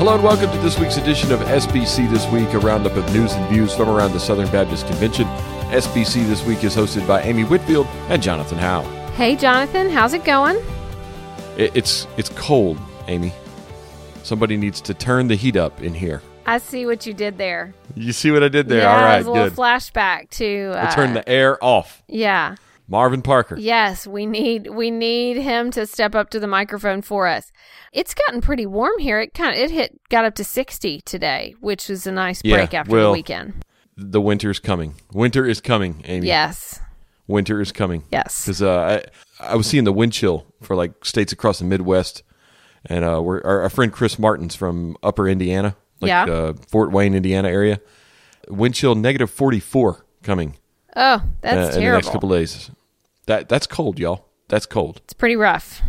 Hello and welcome to this week's edition of SBC This Week, a roundup of news and views from around the Southern Baptist Convention. SBC This Week is hosted by Amy Whitfield and Jonathan Howe. Hey, Jonathan, how's it going? It, it's it's cold, Amy. Somebody needs to turn the heat up in here. I see what you did there. You see what I did there? yeah, All it was a little good. flashback to. Uh, We'll turn the air off. Yeah. Marvin Parker. Yes, we need we need him to step up to the microphone for us. It's gotten pretty warm here. It kind of it hit got up to sixty today, which was a nice Yeah, break after well, the weekend. The winter's coming. Winter is coming, Amy. Yes, Winter is coming. yes. because uh, I, I was seeing the wind chill for like states across the Midwest, and uh, we're, our, our friend Chris Martin's from Upper Indiana, like Yeah. uh, Fort Wayne, Indiana area. Wind chill negative forty four coming Oh, that's uh, in the next couple days. That that's cold, y'all. That's cold. it's pretty rough.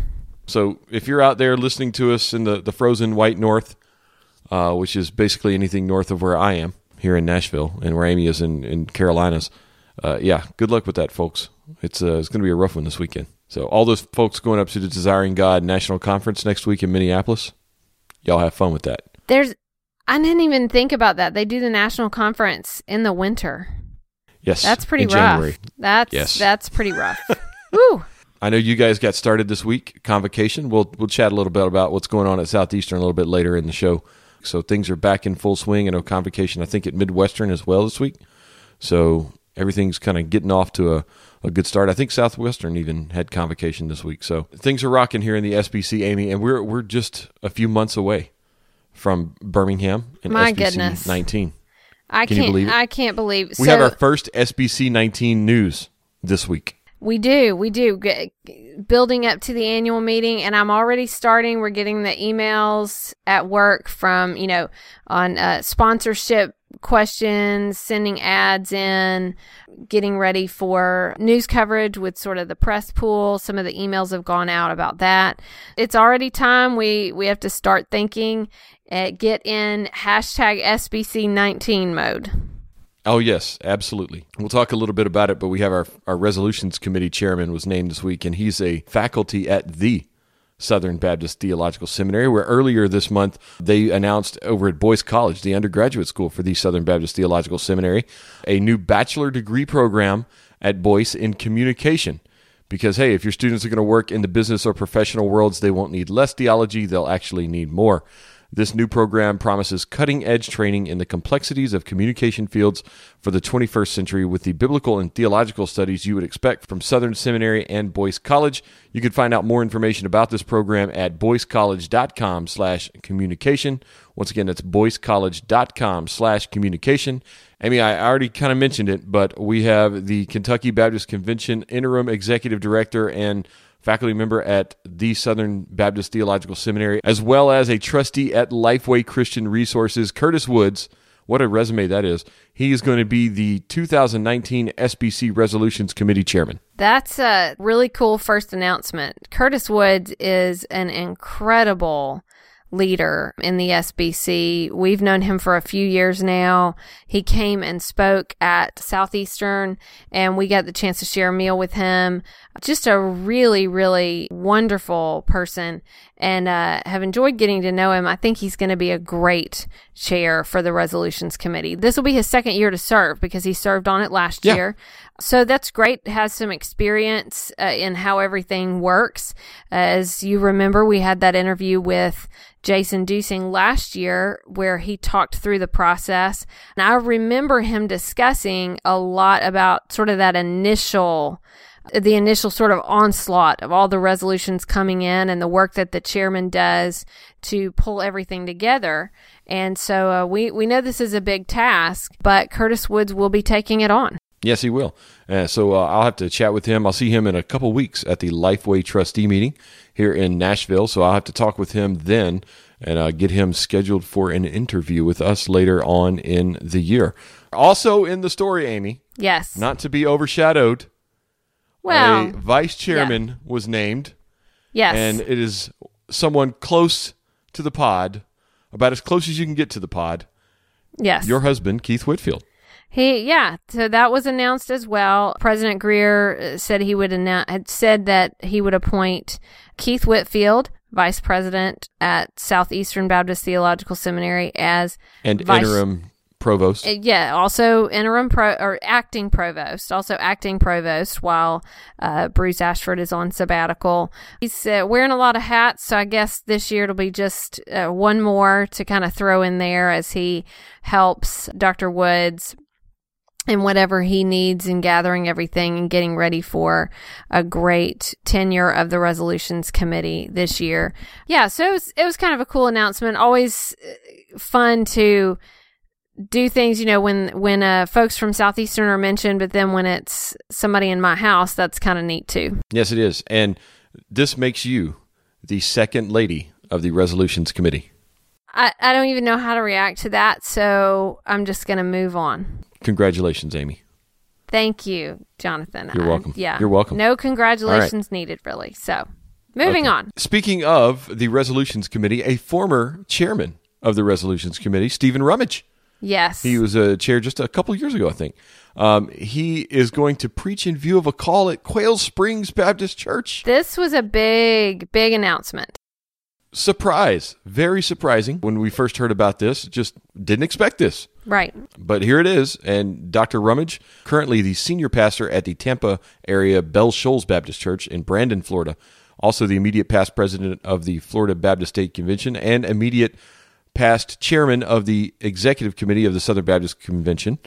So if you're out there listening to us in the, the frozen white north, uh, which is basically anything north of where I am here in Nashville and where Amy is in, in Carolinas, uh, yeah, good luck with that, folks. It's uh, it's going to be a rough one this weekend. So all those folks going up to the Desiring God National Conference next week in Minneapolis, y'all have fun with that. There's I didn't even think about that. They do the national conference in the winter. Yes, That's pretty rough. January. That's Yes. that's pretty rough. Woo. I know you guys got started this week, convocation. We'll we'll chat a little bit about what's going on at Southeastern a little bit later in the show. So things are back in full swing. I know convocation. I think at Midwestern as well this week. So everything's kind of getting off to a, a good start. I think Southwestern even had convocation this week. So things are rocking here in the SBC, Amy, and we're we're just a few months away from Birmingham and My SBC goodness. 19. I Can can't. believe it? I can't believe We so have our first SBC 19 news this week. We do, we do. G- building up to the annual meeting, and I'm already starting. We're getting the emails at work from, you know, on uh, sponsorship questions, sending ads in, getting ready for news coverage with sort of the press pool. Some of the emails have gone out about that. It's already time. We we have to start thinking. Uh, get in hashtag SBC19 mode. Oh yes, absolutely. We'll talk a little bit about it, but we have our our resolutions committee chairman was named this week, and he's a faculty at the Southern Baptist Theological Seminary, where earlier this month they announced over at Boyce College, the undergraduate school for the Southern Baptist Theological Seminary, a new bachelor degree program at Boyce in communication. Because hey, if your students are going to work in the business or professional worlds, they won't need less theology; they'll actually need more. This new program promises cutting edge training in the complexities of communication fields for the 21st century with the biblical and theological studies you would expect from Southern Seminary and Boyce College. You can find out more information about this program at boycecollege.com slash communication. Once again, that's boycecollege.com slash communication. Amy, I already kind of mentioned it, but we have the Kentucky Baptist Convention interim executive director and faculty member at the Southern Baptist Theological Seminary, as well as a trustee at Lifeway Christian Resources, Curtis Woods. What a resume that is. He is going to be the 2019 SBC Resolutions Committee chairman. That's a really cool first announcement. Curtis Woods is an incredible leader in the SBC. We've known him for a few years now. He came and spoke at Southeastern and we got the chance to share a meal with him. Just a really, really wonderful person and uh, have enjoyed getting to know him. I think he's going to be a great chair for the resolutions committee. This will be his second year to serve because he served on it last Yeah. year. So that's great. Has some experience uh, in how everything works. As you remember, we had that interview with Jason Duesing last year where he talked through the process. And I remember him discussing a lot about sort of that initial the initial sort of onslaught of all the resolutions coming in and the work that the chairman does to pull everything together. And so uh, we, we know this is a big task, but Curtis Woods will be taking it on. Yes, he will. Uh, so uh, I'll have to chat with him. I'll see him in a couple weeks at the Lifeway trustee meeting here in Nashville. So I'll have to talk with him then and uh, get him scheduled for an interview with us later on in the year. Also in the story, Amy, Yes. not to be overshadowed, well, a vice chairman was named, yes. and it is someone close to the pod, about as close as you can get to the pod. yes. Your husband, Keith Whitfield. He, yeah. So that was announced as well. President Greear uh, said he would announce, had said that he would appoint Keith Whitfield, vice president at Southeastern Baptist Theological Seminary as and vice- interim provost. uh, yeah, also interim pro or acting provost, also acting provost while uh, Bruce Ashford is on sabbatical. He's uh, wearing a lot of hats, so I guess this year it'll be just uh, one more to kind of throw in there as he helps Dr. Woods and whatever he needs in gathering everything and getting ready for a great tenure of the resolutions committee this year. Yeah, so it was it was kind of a cool announcement. Always uh, fun to do things, you know, when when uh, folks from Southeastern are mentioned, but then when it's somebody in my house, that's kind of neat too. yes, it is. And this makes you the second lady of the resolutions committee. I, I don't even know how to react to that, so I'm just going to move on. Congratulations, Amy. Thank you, Jonathan. You're I- welcome. yeah. You're welcome. No congratulations needed, really. So, moving Okay. on. Speaking of the resolutions committee, a former chairman of the resolutions committee, Stephen Rummage. Yes. He was a chair just a couple years ago, I think. Um, he is going to preach in view of a call at Quail Springs Baptist Church. this was a big, big announcement. Surprise. Very surprising. When we first heard about this, just didn't expect this. Right. But here it is. And Dr. Rummage, currently the senior pastor at the Tampa area Bell Shoals Baptist Church in Brandon, Florida, also the immediate past president of the Florida Baptist State Convention and immediate past chairman of the executive committee of the Southern Baptist Convention.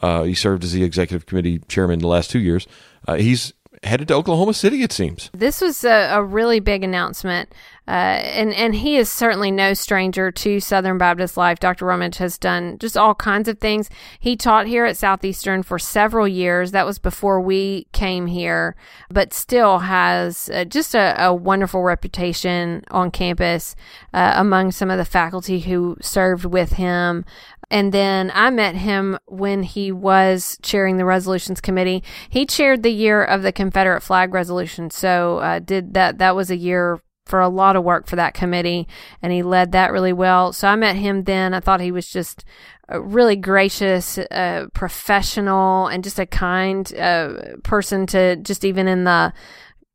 Uh, he served as the executive committee chairman the last two years. Uh, he's headed to Oklahoma City, it seems. This was a, a really big announcement, uh, and and he is certainly no stranger to Southern Baptist life. Dr. Rummage has done just all kinds of things. He taught here at Southeastern for several years. That was before we came here, but still has uh, just a, a wonderful reputation on campus uh, among some of the faculty who served with him. And then I met him when he was chairing the resolutions committee. He chaired the year of the Confederate flag resolution. So, uh, did that, that was a year for a lot of work for that committee and he led that really well. So I met him then. I thought he was just a really gracious, uh, professional and just a kind, uh, person to just even in the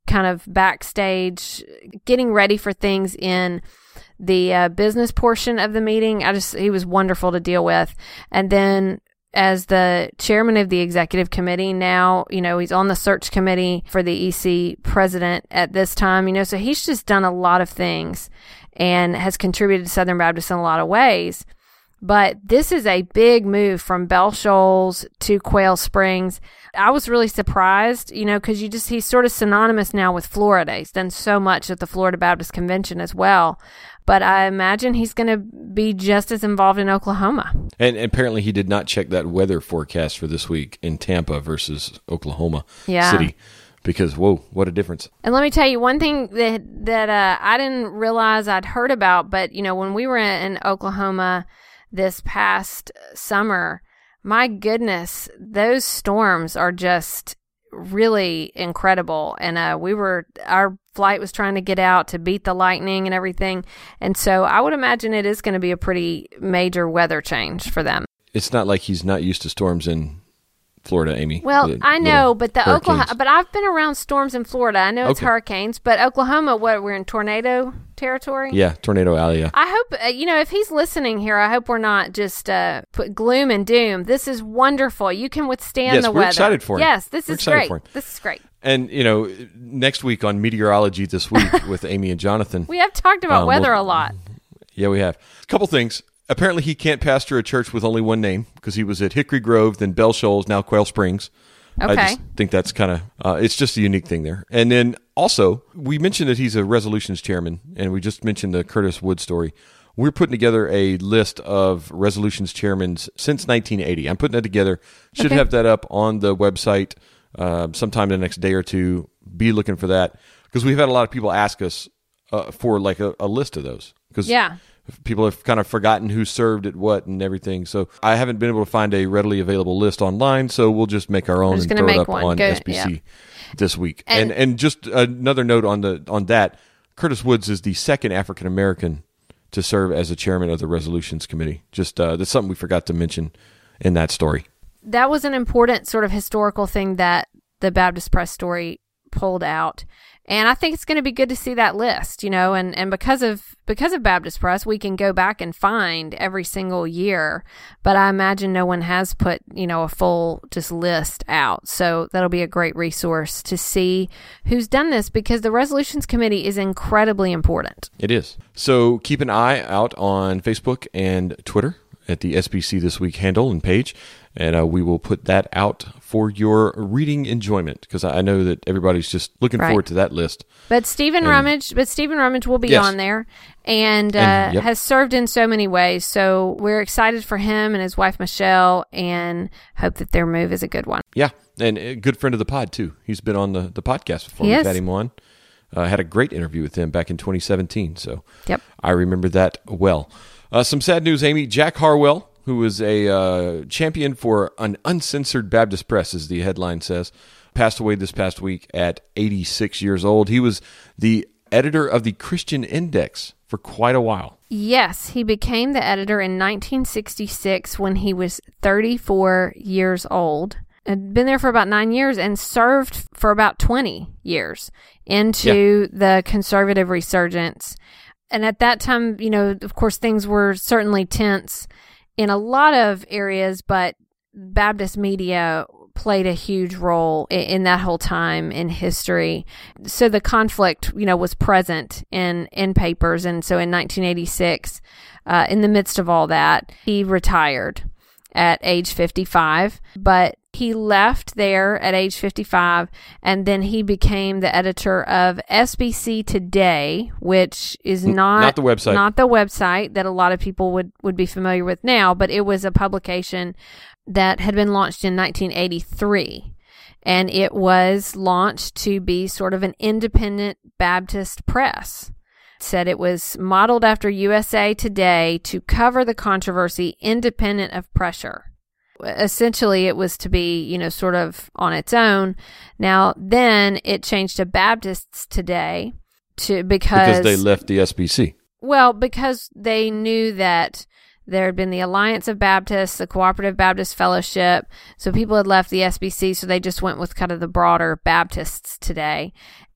kind of backstage getting ready for things in the uh, business portion of the meeting. I just, he was wonderful to deal with. And then as the chairman of the executive committee now, you know, he's on the search committee for the EC president at this time, you know, so he's just done a lot of things and has contributed to Southern Baptist in a lot of ways. But this is a big move from Bell Shoals to Quail Springs. I was really surprised, you know, because you just, he's sort of synonymous now with Florida. He's done so much at the Florida Baptist Convention as well. But I imagine he's going to be just as involved in Oklahoma. And apparently, he did not check that weather forecast for this week in Tampa versus Oklahoma Yeah. City because, whoa, what a difference. And let me tell you one thing that that uh, I didn't realize I'd heard about, but you know, when we were in Oklahoma this past summer, my goodness, those storms are just really incredible. And uh, we were our flight was trying to get out to beat the lightning and everything, and so I would imagine it is going to be a pretty major weather change for them. It's not like he's not used to storms in Florida, Amy. Well, The I know, but the hurricanes. Oklahoma, but I've been around storms in Florida. I know it's Okay. hurricanes, but Oklahoma, what we're in tornado territory. Yeah, Tornado Alley. Yeah. I hope uh, you know if he's listening here. I hope we're not just uh, put gloom and doom. This is wonderful. You can withstand Yes, the we're weather. excited for him. Yes, this We're is great. This is great. And, you know, next week on Meteorology This Week with Amy and Jonathan. We have talked about Um, weather we'll- a lot. Yeah, we have. A couple things. Apparently, he can't pastor a church with only one name because he was at Hickory Grove, then Bell Shoals, now Quail Springs. I Okay. just think that's kind of, uh, it's just a unique thing there. And then also, we mentioned that he's a resolutions chairman, and we just mentioned the Curtis Wood story. We're putting together a list of resolutions chairmen since 1980. I'm putting that together. Should Okay. have that up on the website uh, sometime in the next day or two. Be looking for that because we've had a lot of people ask us uh, for like a, a list of those because Yeah. people have kind of forgotten who served at what and everything. So I haven't been able to find a readily available list online. So we'll just make our own and throw it up one. on Go- SBC yeah. this week. And, And- and just another note on the on that, Curtis Woods is the second African American to serve as the chairman of the Resolutions Committee. Just uh, that's something we forgot to mention in that story. That was an important sort of historical thing that the Baptist Press story pulled out. And I think it's going to be good to see that list, you know, and, and because of because of Baptist Press, we can go back and find every single year. But I imagine no one has put, you know, a full just list out. So that'll be a great resource to see who's done this because the resolutions committee is incredibly important. It is. So keep an eye out on Facebook and Twitter at the SBC This Week handle and page and uh, we will put that out for your reading enjoyment because I know that everybody's just looking Right. forward to that list. But Stephen And- Rummage, but Stephen Rummage will be Yes. on there, and, uh, And- yep. has served in so many ways. So we're excited for him and his wife Michelle, and hope that their move is a good one. Yeah, and a good friend of the pod too. He's been on the the podcast before. He We've is. had him on. Uh, had a great interview with him back in 2017. So Yep. I remember that well. Uh, some sad news, Amy. Jack Harwell, who was a uh, champion for an uncensored Baptist press, as the headline says, passed away this past week at 86 years old. He was the editor of the Christian Index for quite a while. Yes, he became the editor in 1966 when he was 34 years old. Had been there for about nine years and served for about 20 years into the conservative resurgence. And at that time, you know, of course, things were certainly tense in a lot of areas, but Baptist media played a huge role i- in that whole time in history. So the conflict, you know, was present in in papers, and so in 1986, uh, in the midst of all that, he retired at age 55, but he left there at age 55 and then he became the editor of SBC Today, which is not not the website. not the website that a lot of people would would be familiar with now, but it was a publication that had been launched in 1983 and it was launched to be sort of an independent Baptist press. Said it was modeled after USA Today to cover the controversy independent of pressure. Essentially, it was to be, you know, sort of on its own. Now, then it changed to Baptists Today to because they left the SBC. well, because they knew that there had been the Alliance of Baptists, the Cooperative Baptist Fellowship. So people had left the SBC, so they just went with kind of the broader Baptists today.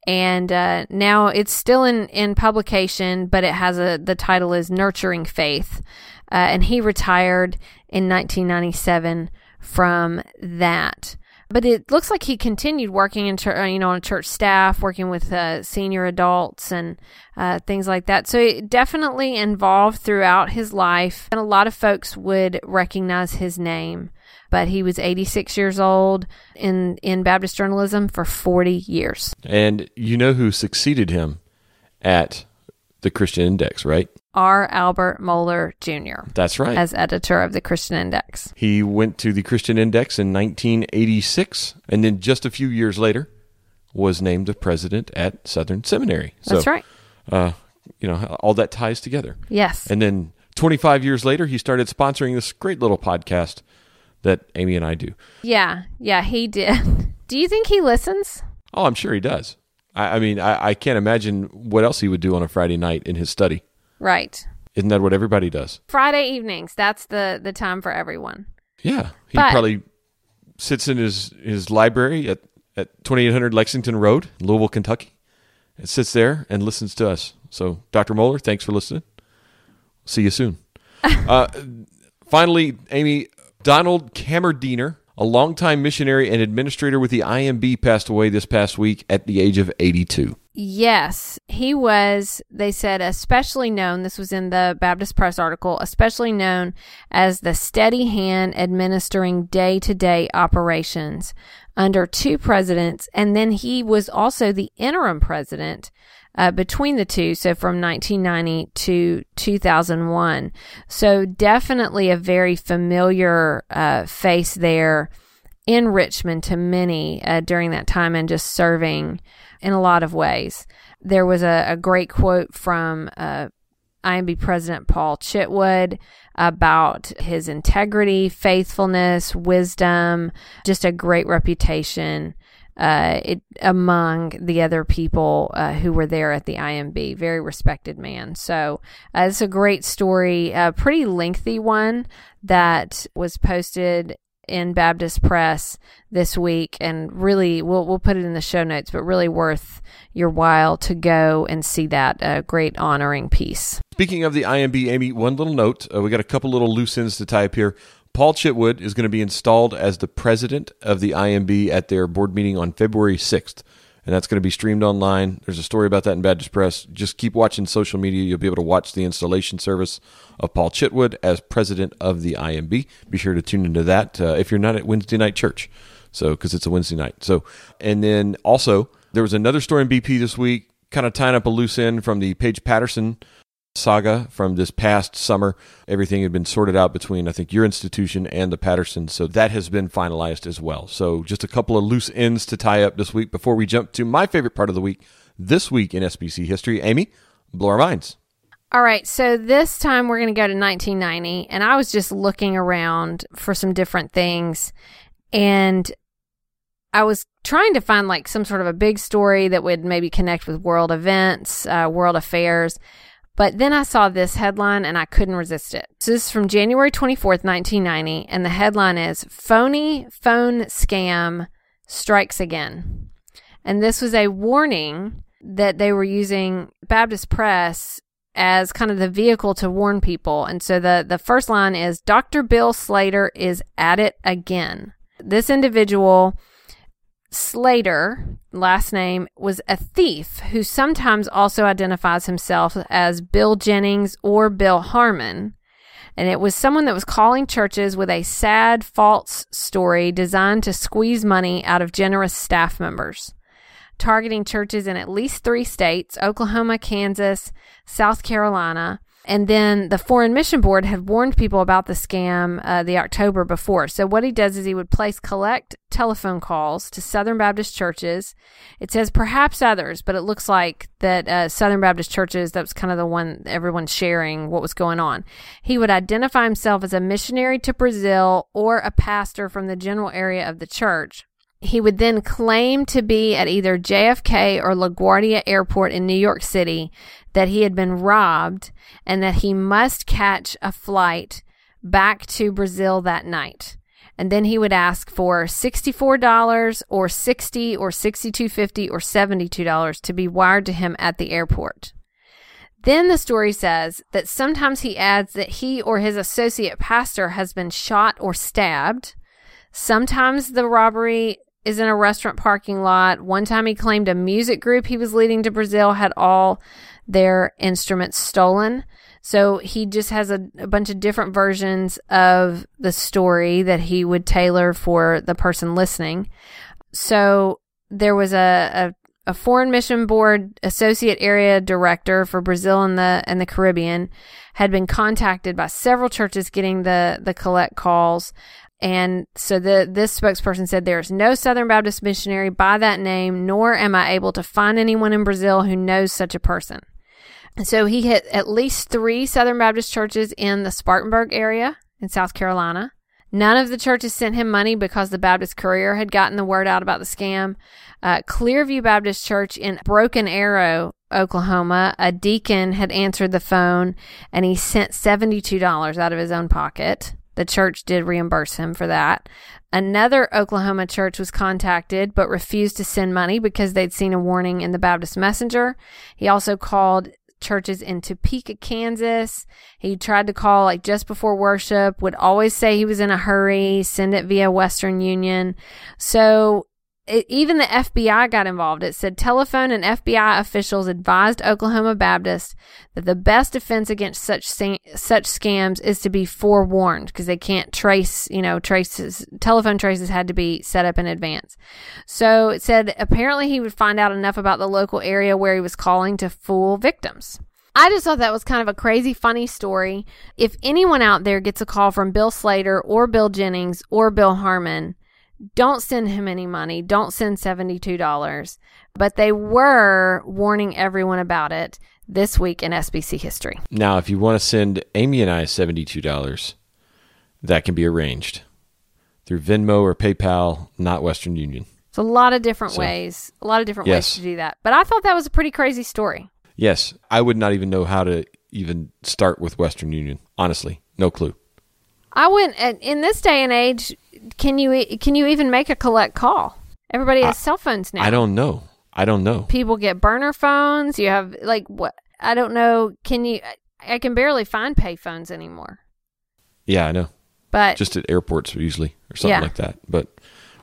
And uh, now it's still in, in publication, but it has a the title is Nurturing Faith. Uh, and he retired in 1997 from that. But it looks like he continued working in, uh, you know, on church staff, working with uh, senior adults and uh, things like that. So it definitely involved throughout his life, and a lot of folks would recognize his name. But he was 86 years old in in Baptist journalism for 40 years. And you know who succeeded him at the Christian Index, right? R. Albert Mohler Jr. That's right. as editor of the Christian Index. he went to the Christian Index in 1986, and then just a few years later was named the president at Southern Seminary. That's right. Uh, you know, all that ties together. Yes. And then 25 years later, he started sponsoring this great little podcast that Amy and I do. yeah. Yeah. He did. Do you think he listens? Oh, I'm sure he does. I, I mean, I, I can't imagine what else he would do on a Friday night in his study. Right. Isn't that what everybody does? Friday evenings. That's the the time for everyone. Yeah, he But- probably sits in his his library at at 2800 Lexington Road, Louisville, Kentucky, and sits there and listens to us. So, Dr. Mohler, thanks for listening. See you soon. uh, finally, Amy Donald Kammerdiener, a longtime missionary and administrator with the IMB, passed away this past week at the age of 82. Yes, he was, they said, especially known, this was in the Baptist Press article, especially known as the steady hand administering day to day operations under two presidents. And then he was also the interim president uh, between the two, so from 1990 to 2001. So definitely a very familiar uh, face there in Richmond to many uh, during that time and just serving in a lot of ways. There was a, a great quote from uh, IMB President Paul Chitwood about his integrity, faithfulness, wisdom, just a great reputation uh, it, among the other people uh, who were there at the IMB. Very respected man. So uh, it's a great story, a pretty lengthy one that was posted in Baptist Press this week, and really, we'll we'll put it in the show notes, but really worth your while to go and see that uh, great honoring piece. Speaking of the IMB, Amy, one little note: uh, we got a couple little loose ends to tie up here. Paul Chitwood is going to be installed as the president of the IMB at their board meeting on February 6th and that's going to be streamed online. There's a story about that in Baptist Press. Just keep watching social media. You'll be able to watch the installation service of Paul Chitwood as president of the IMB. Be sure to tune into that uh, if you're not at Wednesday night church. So, because it's a Wednesday night. So, and then also there was another story in BP this week, kind of tying up a loose end from the Paige Patterson saga from this past summer. Everything had been sorted out between, I think, your institution and the Patterson. So that has been finalized as well. So just a couple of loose ends to tie up this week before we jump to my favorite part of the week this week in SBC history. Amy, blow our minds. All right, so this time we're going to go to 1990, and I was just looking around for some different things, and I was trying to find like some sort of a big story that would maybe connect with world events, uh, world affairs. But then I saw this headline and I couldn't resist it. So this is from January 24th, 1990, and the headline is Phony Phone Scam Strikes Again. And this was a warning that they were using Baptist Press as kind of the vehicle to warn people. And so the, the first line is Dr. Bill Slater is at it again. This individual Slater, last name, was a thief who sometimes also identifies himself as Bill Jennings or Bill Harmon. And it was someone that was calling churches with a sad, false story designed to squeeze money out of generous staff members, targeting churches in at least three states Oklahoma, Kansas, South Carolina, and then the Foreign Mission Board had warned people about the scam uh, the October before. So what he does is he would place collect telephone calls to Southern Baptist churches. It says perhaps others, but it looks like that uh, Southern Baptist churches, that was kind of the one everyone's sharing what was going on. He would identify himself as a missionary to Brazil or a pastor from the general area of the church. He would then claim to be at either JFK or LaGuardia Airport in New York City that he had been robbed and that he must catch a flight back to Brazil that night. And then he would ask for $64 or 60 or 62.50 or $72 to be wired to him at the airport. Then the story says that sometimes he adds that he or his associate pastor has been shot or stabbed. Sometimes the robbery is in a restaurant parking lot. One time he claimed a music group he was leading to Brazil had all their instruments stolen. So he just has a, a, bunch of different versions of the story that he would tailor for the person listening. So there was a, a, a foreign mission board associate area director for Brazil and the and the Caribbean had been contacted by several churches getting the the collect calls and so the this spokesperson said there is no Southern Baptist missionary by that name, nor am I able to find anyone in Brazil who knows such a person. And so he hit at least three Southern Baptist churches in the Spartanburg area in South Carolina. None of the churches sent him money because the Baptist Courier had gotten the word out about the scam. Uh, Clearview Baptist Church in Broken Arrow, Oklahoma, a deacon had answered the phone and he sent $72 out of his own pocket. The church did reimburse him for that. Another Oklahoma church was contacted but refused to send money because they'd seen a warning in the Baptist Messenger. He also called churches in Topeka, Kansas. He tried to call like just before worship, would always say he was in a hurry, send it via Western Union. So it, even the FBI got involved. It said telephone and FBI officials advised Oklahoma Baptist that the best defense against such such scams is to be forewarned because they can't trace, you know, traces. Telephone traces had to be set up in advance. So it said apparently he would find out enough about the local area where he was calling to fool victims. I just thought that was kind of a crazy, funny story. If anyone out there gets a call from Bill Slater or Bill Jennings or Bill Harmon, don't send him any money. Don't send $72. But they were warning everyone about it this week in SBC history. Now, if you want to send Amy and I $72, that can be arranged through Venmo or PayPal, not Western Union. It's a lot of different so, ways, a lot of different yes. ways to do that. But I thought that was a pretty crazy story. Yes. I would not even know how to even start with Western Union. Honestly, no clue. I wouldn't. uh, In this day and age, can you can you even make a collect call? Everybody has cell phones now. I don't know. I don't know. People get burner phones. You have like what? I don't know. Can you? I can barely find pay phones anymore. Yeah, I know. But Just at airports usually or something Yeah. like that. But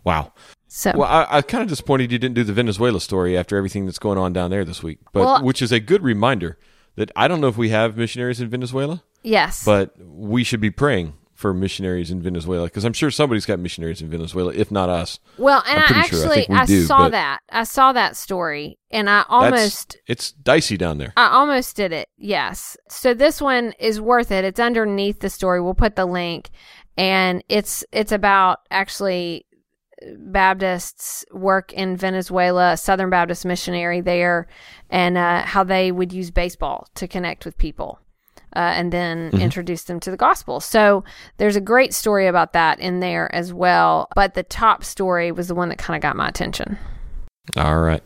wow. so Well, I, I'm kind of disappointed you didn't do the Venezuela story after everything that's going on down there this week. But Well- which is a good reminder that I don't know if we have missionaries in Venezuela, yes, but we should be praying for missionaries in Venezuela because I'm sure somebody's got missionaries in Venezuela, if not us. well, and I pretty sure. I actually I do, saw that. I saw that story, and I almost it's dicey down there. I almost did it. Yes. So this one is worth it. It's underneath the story. We'll put the link and it's it's about actually Baptists work in Venezuela, Southern Baptist missionary there and uh, how they would use baseball to connect with people. Uh, and then introduce them to the gospel. So there's a great story about that in there as well. But the top story was the one that kind of got my attention. All right.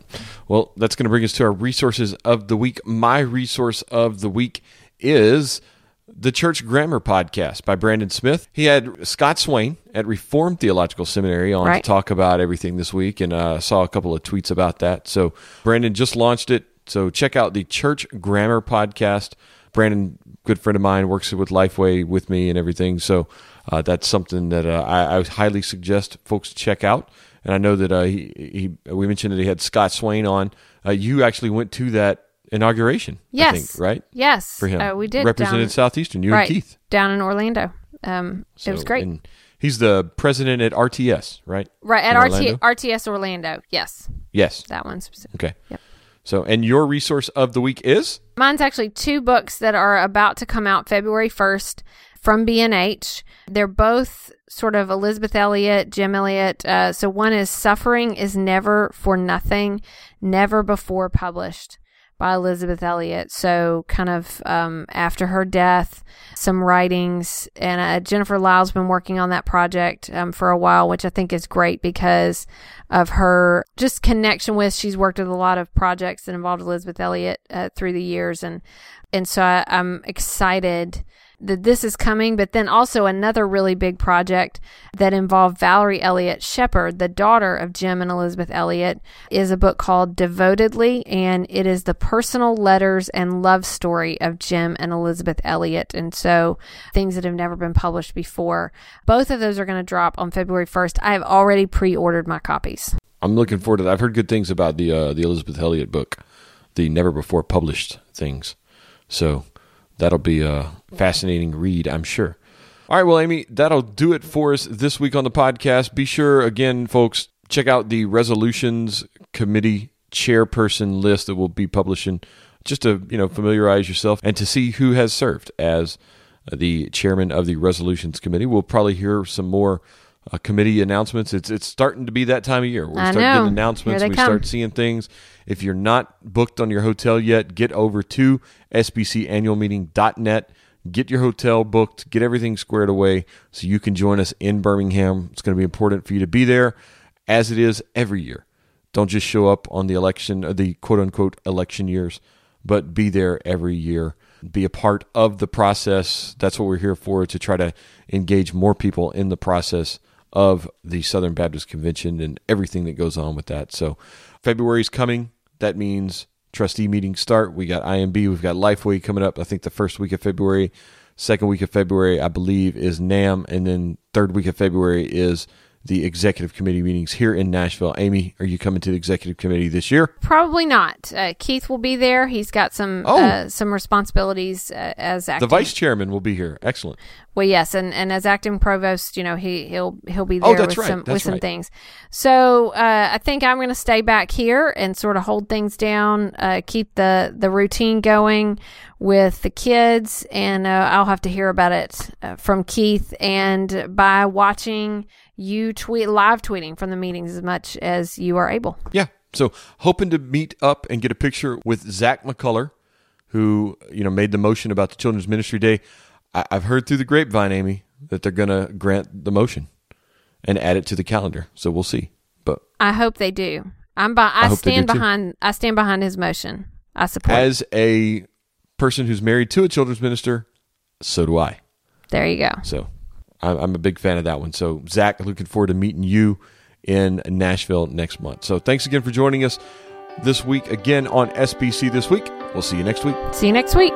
Well, that's going to bring us to our resources of the week. My resource of the week is the Church Grammar Podcast by Brandon Smith. He had Scott Swain at Reformed Theological Seminary on Right. to talk about everything this week, and uh, saw a couple of tweets about that. So Brandon just launched it. So check out the Church Grammar Podcast. Brandon, good friend of mine, works with Lifeway with me and everything. So uh, that's something that uh, I, I highly suggest folks check out. And I know that uh, he, he we mentioned that he had Scott Swain on. Uh, you actually went to that inauguration, I Yes. think, right? Yes. For him, Uh, we did. represented down- Southeastern. You right, and Keith. down in Orlando. Um, it was great. And he's the president at RTS, right? Right at in RT, Orlando? RTS Orlando. Yes, Yes. that one specific. Okay. Yep. So, and your resource of the week is Mine's actually two books that are about to come out February 1st from B&H. They're both sort of Elisabeth Elliot, Jim Elliot. Uh, so one is Suffering is Never for Nothing, never before published by Elisabeth Elliot. So kind of um, after her death, some writings. And uh, Jennifer Lyell's been working on that project um, for a while, which I think is great because of her just connection with. She's worked with a lot of projects that involved Elisabeth Elliot uh, through the years, and and so I, I'm excited that this is coming. But then also another really big project that involved Valerie Elliot Shepard, the daughter of Jim and Elisabeth Elliot, is a book called Devotedly, and it is the personal letters and love story of Jim and Elisabeth Elliot, and so things that have never been published before. Both of those are going to drop on February 1st. I have already pre-ordered my copies. I'm looking forward to that. I've heard good things about the uh, the Elisabeth Elliot book, the never before published things. So that'll be a fascinating read, I'm sure. All right, well, Amy, that'll do it for us this week on the podcast. Be sure, again, folks, check out the resolutions committee chairperson list that we'll be publishing, just to you know familiarize yourself and to see who has served as the chairman of the resolutions committee. We'll probably hear some more. Uh, committee announcements. It's it's starting to be that time of year. We start getting announcements. We come. start seeing things. If you're not booked on your hotel yet, get over to sbcannualmeeting.net. Get your hotel booked. Get everything squared away so you can join us in Birmingham. It's going to be important for you to be there, as it is every year. Don't just show up on the election, the quote unquote election years, but be there every year. Be a part of the process. That's what we're here for to try to engage more people in the process of the Southern Baptist Convention and everything that goes on with that. So, February's coming. That means trustee meetings start. We got IMB, we've got Lifeway coming up. I think the first week of February, second week of February, I believe, is NAMB, and then third week of February is the executive committee meetings here in Nashville. Amy, are you coming to the executive committee this year? Probably not. Uh, Keith will be there. He's got some Oh. uh, some responsibilities uh, as acting. The vice chairman will be here. Excellent. Well, yes, and, and as acting provost, you know he he'll he'll be there Oh, with right. some That's with some right. things. So uh, I think I'm going to stay back here and sort of hold things down, uh, keep the the routine going with the kids, and uh, I'll have to hear about it uh, from Keith and by watching you tweet live tweeting from the meetings as much as you are able. Yeah. So hoping to meet up and get a picture with Zach McCullough, who you know made the motion about the Children's Ministry Day. I, I've heard through the grapevine, Amy, that they're going to grant the motion and add it to the calendar. So we'll see. But I hope they do. I'm by, I, they stand too. behind I stand behind his motion. I support. as a person who's married to a children's minister, so do I. there you go. So I'm a big fan of that one. So, Zach, looking forward to meeting you in Nashville next month. So, thanks again for joining us this week again on SBC This Week. We'll see you next week. See you next week.